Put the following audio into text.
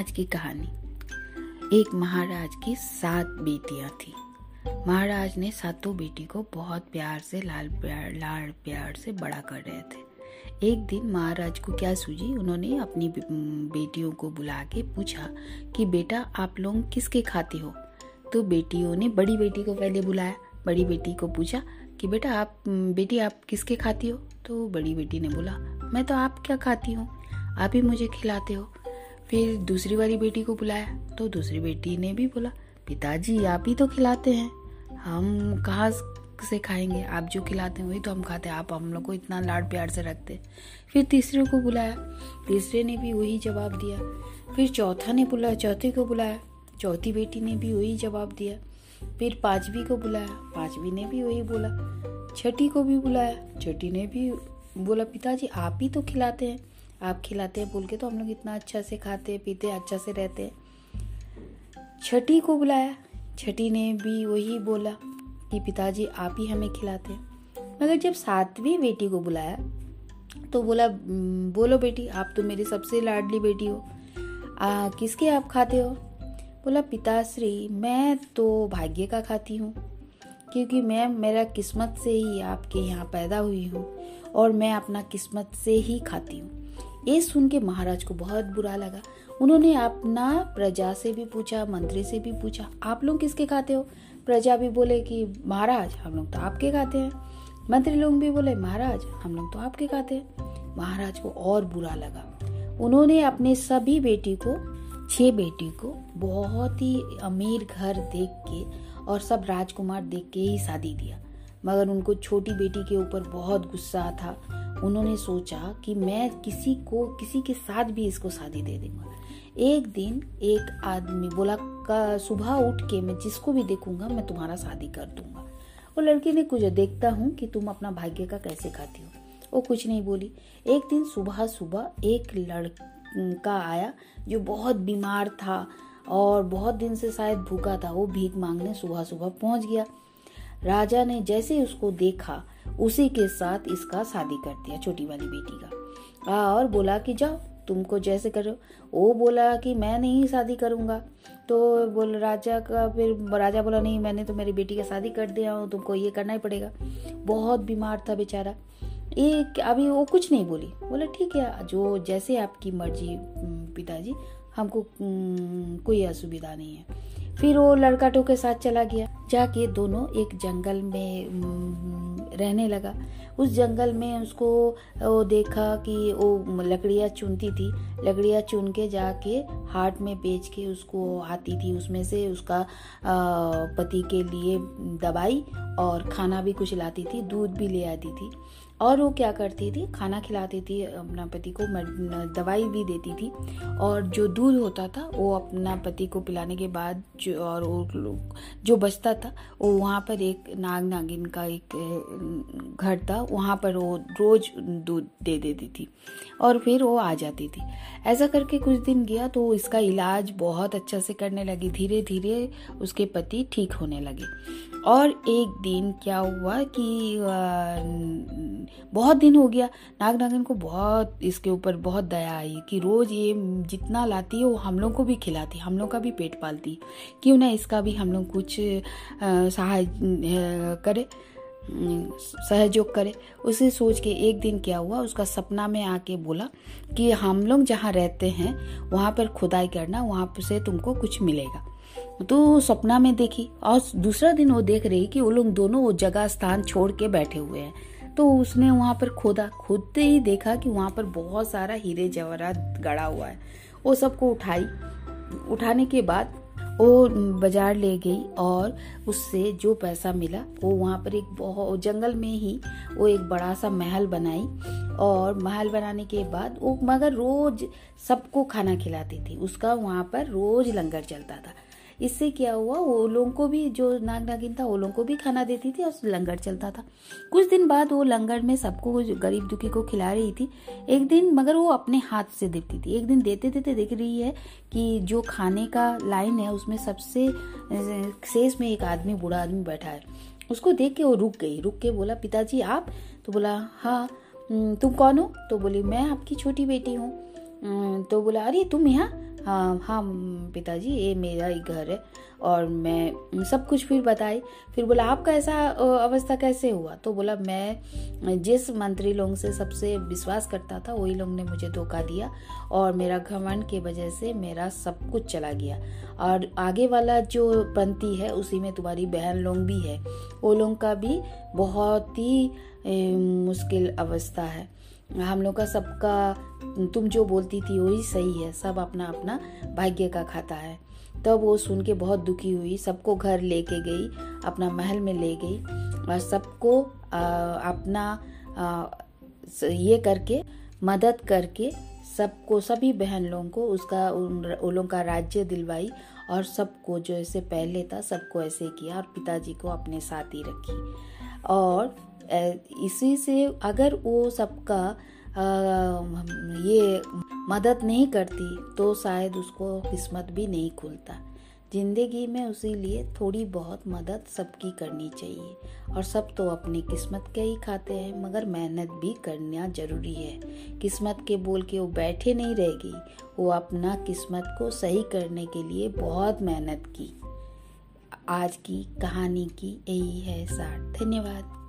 महाराज की कहानी। एक महाराज की सात बेटियाँ थी। महाराज ने सातों बेटी को बहुत प्यार से, लाल प्यार, लाड़ प्यार से बड़ा कर रहे थे। एक दिन महाराज को क्या सूझी? उन्होंने अपनी बेटियों को बुला के पूछा कि, बेटा, आप लोग किसके खाते हो? तो बेटियों ने बड़ी बेटी को पहले बुलाया। बड़ी बेटी को पूछा कि, बेटा, आप, बेटी, आप किसके खाती हो? तो बड़ी बेटी ने बोला, मैं तो आप क्या खाती हूँ? आप ही मुझे खिलाते हो। फिर दूसरी वाली बेटी को बुलाया तो दूसरी बेटी ने भी बोला, पिताजी, आप ही तो खिलाते हैं। हम कहाँ से खाएँगे? आप जो खिलाते हैं, वही तो हम खाते हैं। आप हम लोग को इतना लाड प्यार से रखते फिर तीसरे को बुलाया, तीसरे ने भी वही जवाब दिया। फिर चौथा ने बुलाया चौथे को बुलाया, चौथी बेटी ने भी वही जवाब दिया। फिर पांचवी को बुलाया, पांचवी ने भी वही बोला, छठी को भी बुलाया, छठी ने भी बोला, पिताजी, आप ही तो खिलाते हैं। आप खिलाते हैं बोल के तो हम लोग इतना अच्छा से खाते पीते अच्छा से रहते हैं। छठी को बुलाया। छठी ने भी वही बोला कि पिताजी आप ही हमें खिलाते हैं। मगर जब सातवीं बेटी को बुलाया तो बोला बोलो बेटी आप तो मेरी सबसे लाडली बेटी हो। आ, किसके आप खाते हो? बोला पिताश्री मैं तो भाग्य का खाती हूँ क्योंकि मैं मेरा किस्मत से ही आपके यहाँ पैदा हुई हूँ और मैं अपना किस्मत से ही खाती हूँ। ये सुन के महाराज को बहुत बुरा लगा। उन्होंने अपना प्रजा से भी पूछा, मंत्री से भी पूछा, आप लोग किसके खाते हो? प्रजा भी बोले कि, महाराज, हम लोग तो आपके खाते हैं। मंत्री लोग भी बोले, महाराज, हम लोग तो आपके खाते हैं। महाराज को और बुरा लगा। उन्होंने अपने सभी बेटी को, छह बेटी को बहुत ही अमीर घर देख के और सब राजकुमार देख के ही शादी दिया। मगर उनको छोटी बेटी के ऊपर बहुत गुस्सा था। उन्होंने सोचा कि मैं किसी को, किसी के साथ भी इसको शादी दे दूँगा। एक दिन एक आदमी बोला, का, सुबह उठ के मैं जिसको भी देखूँगा, मैं तुम्हारा शादी कर दूँगा। वो लड़की ने कुछ देखता हूँ कि तुम अपना भाग्य का कैसे खाती हो। वो कुछ नहीं बोली। एक दिन सुबह सुबह एक लड़का आया जो बहुत बीमार था और बहुत दिन से शायद भूखा था। वो भीख मांगने सुबह सुबह पहुँच गया। राजा ने जैसे उसको देखा उसी के साथ इसका शादी कर दिया छोटी वाली बेटी का। आ, और बोला कि जाओ तुमको जैसे करो। वो बोला कि मैं नहीं शादी करूँगा। तो बोल राजा का फिर राजा बोला नहीं मैंने तो मेरी बेटी का शादी कर दिया हूँ तुमको ये करना ही पड़ेगा। बहुत बीमार था बेचारा। एक अभी वो कुछ नहीं बोली। बोला ठीक है जो जैसे आपकी मर्ज़ी पिताजी हमको कोई असुविधा नहीं है। फिर वो लड़का टो के साथ चला गया। जाके दोनों एक जंगल में रहने लगा। उस जंगल में उसको, वो देखा कि वो लकड़ियाँ चुनती थी। लकड़ियाँ चुन के जाके हाट में बेच के उसको आती थी। उसमें से उसका पति के लिए दवाई और खाना भी कुछ लाती थी, दूध भी ले आती थी। और वो क्या करती थी? खाना खिलाती थी, अपना पति को दवाई भी देती थी। और जो दूध होता था, वो अपना पति को पिलाने के बाद जो, और वो जो बचता था, वो वहाँ पर एक नाग नागिन का एक घर था, वहाँ पर वो रोज दूध दे देती थी। और फिर वो आ जाती थी। ऐसा करके कुछ दिन गया तो इसका इलाज बहुत अच्छा से करने लगी। धीरे धीरे उसके पति ठीक होने लगे। और एक दिन क्या हुआ कि बहुत दिन हो गया। नाग नागिन को बहुत इसके ऊपर बहुत दया आई कि रोज ये जितना लाती है, वो हम लोग को भी खिलाती, हम लोग का भी पेट पालती। क्यों ना इसका भी हम लोग कुछ सहाय करे सहयोग करे। उसे सोच के एक दिन क्या हुआ, उसका सपना में आके बोला कि हम लोग जहाँ रहते हैं, वहाँ पर खुदाई करना, वहाँ से तुमको कुछ मिलेगा। तो सपना में देखी और दूसरा दिन वो देख रही कि वो लोग दोनों वो जगह स्थान छोड़ के बैठे हुए हैं। तो उसने वहाँ पर खोदा खोदते ही देखा कि वहाँ पर बहुत सारा हीरे जवाहरात गड़ा हुआ है। वो सबको उठाई। उठाने के बाद वो बाज़ार ले गई और उससे जो पैसा मिला, वो वहाँ पर एक बहुत जंगल में ही वो एक बड़ा सा महल बनाई और महल बनाने के बाद वो मगर रोज सबको खाना खिलाती थी। उसका वहाँ पर रोज लंगर चलता था। इससे क्या हुआ, वो लोगों को भी, जो नाग नागिन था, वो लोगों को भी खाना देती थी और लंगर चलता था। कुछ दिन बाद वो लंगर में सबको गरीब दुखी को खिला रही थी, एक दिन मगर वो अपने हाथ से देती थी। एक दिन देते देते देख रही है कि जो खाने का लाइन है, उसमें सबसे शेष में एक आदमी, बूढ़ा आदमी बैठा है। उसको देख के वो रुक गई। रुक के बोला, पिताजी, आप? तो बोला हाँ। तुम कौन हो? तो बोली, मैं आपकी छोटी बेटी हूँ। तो बोला, अरे, तुम यहाँ हाँ हाँ पिताजी, ये मेरा ही घर है और मैं, सब कुछ फिर बताई। फिर बोला, आपका ऐसा अवस्था कैसे हुआ? तो बोला, मैं जिस मंत्री लोग से सबसे विश्वास करता था, वही लोग ने मुझे धोखा दिया और मेरा घमंड की वजह से मेरा सब कुछ चला गया। और आगे वाला जो पंथी है, उसी में तुम्हारी बहन लोग भी है। वो लोग का भी बहुत ही मुश्किल अवस्था है। हम लोग का सबका तुम जो बोलती थी वही सही है। सब अपना अपना भाग्य का खाता है। तब तो वो सुन के बहुत दुखी हुई सबको घर लेके गई अपना महल में ले गई और सबको अपना आ, ये करके मदद करके सबको सभी बहन लोगों को उसका उन लोगों का राज्य दिलवाई और सबको जो ऐसे पहले था सबको ऐसे किया और पिताजी को अपने साथ ही रखी। और इसी से अगर वो सबका ये मदद नहीं करती तो शायद उसको किस्मत भी नहीं खुलता। ज़िंदगी में उसी लिए थोड़ी बहुत मदद सबकी करनी चाहिए, और सब तो अपनी किस्मत के ही खाते हैं, मगर मेहनत भी करना ज़रूरी है। किस्मत के बोल के वो बैठे नहीं रहेगी, वो अपना किस्मत को सही करने के लिए बहुत मेहनत की। आज की कहानी की यही है साठ धन्यवाद।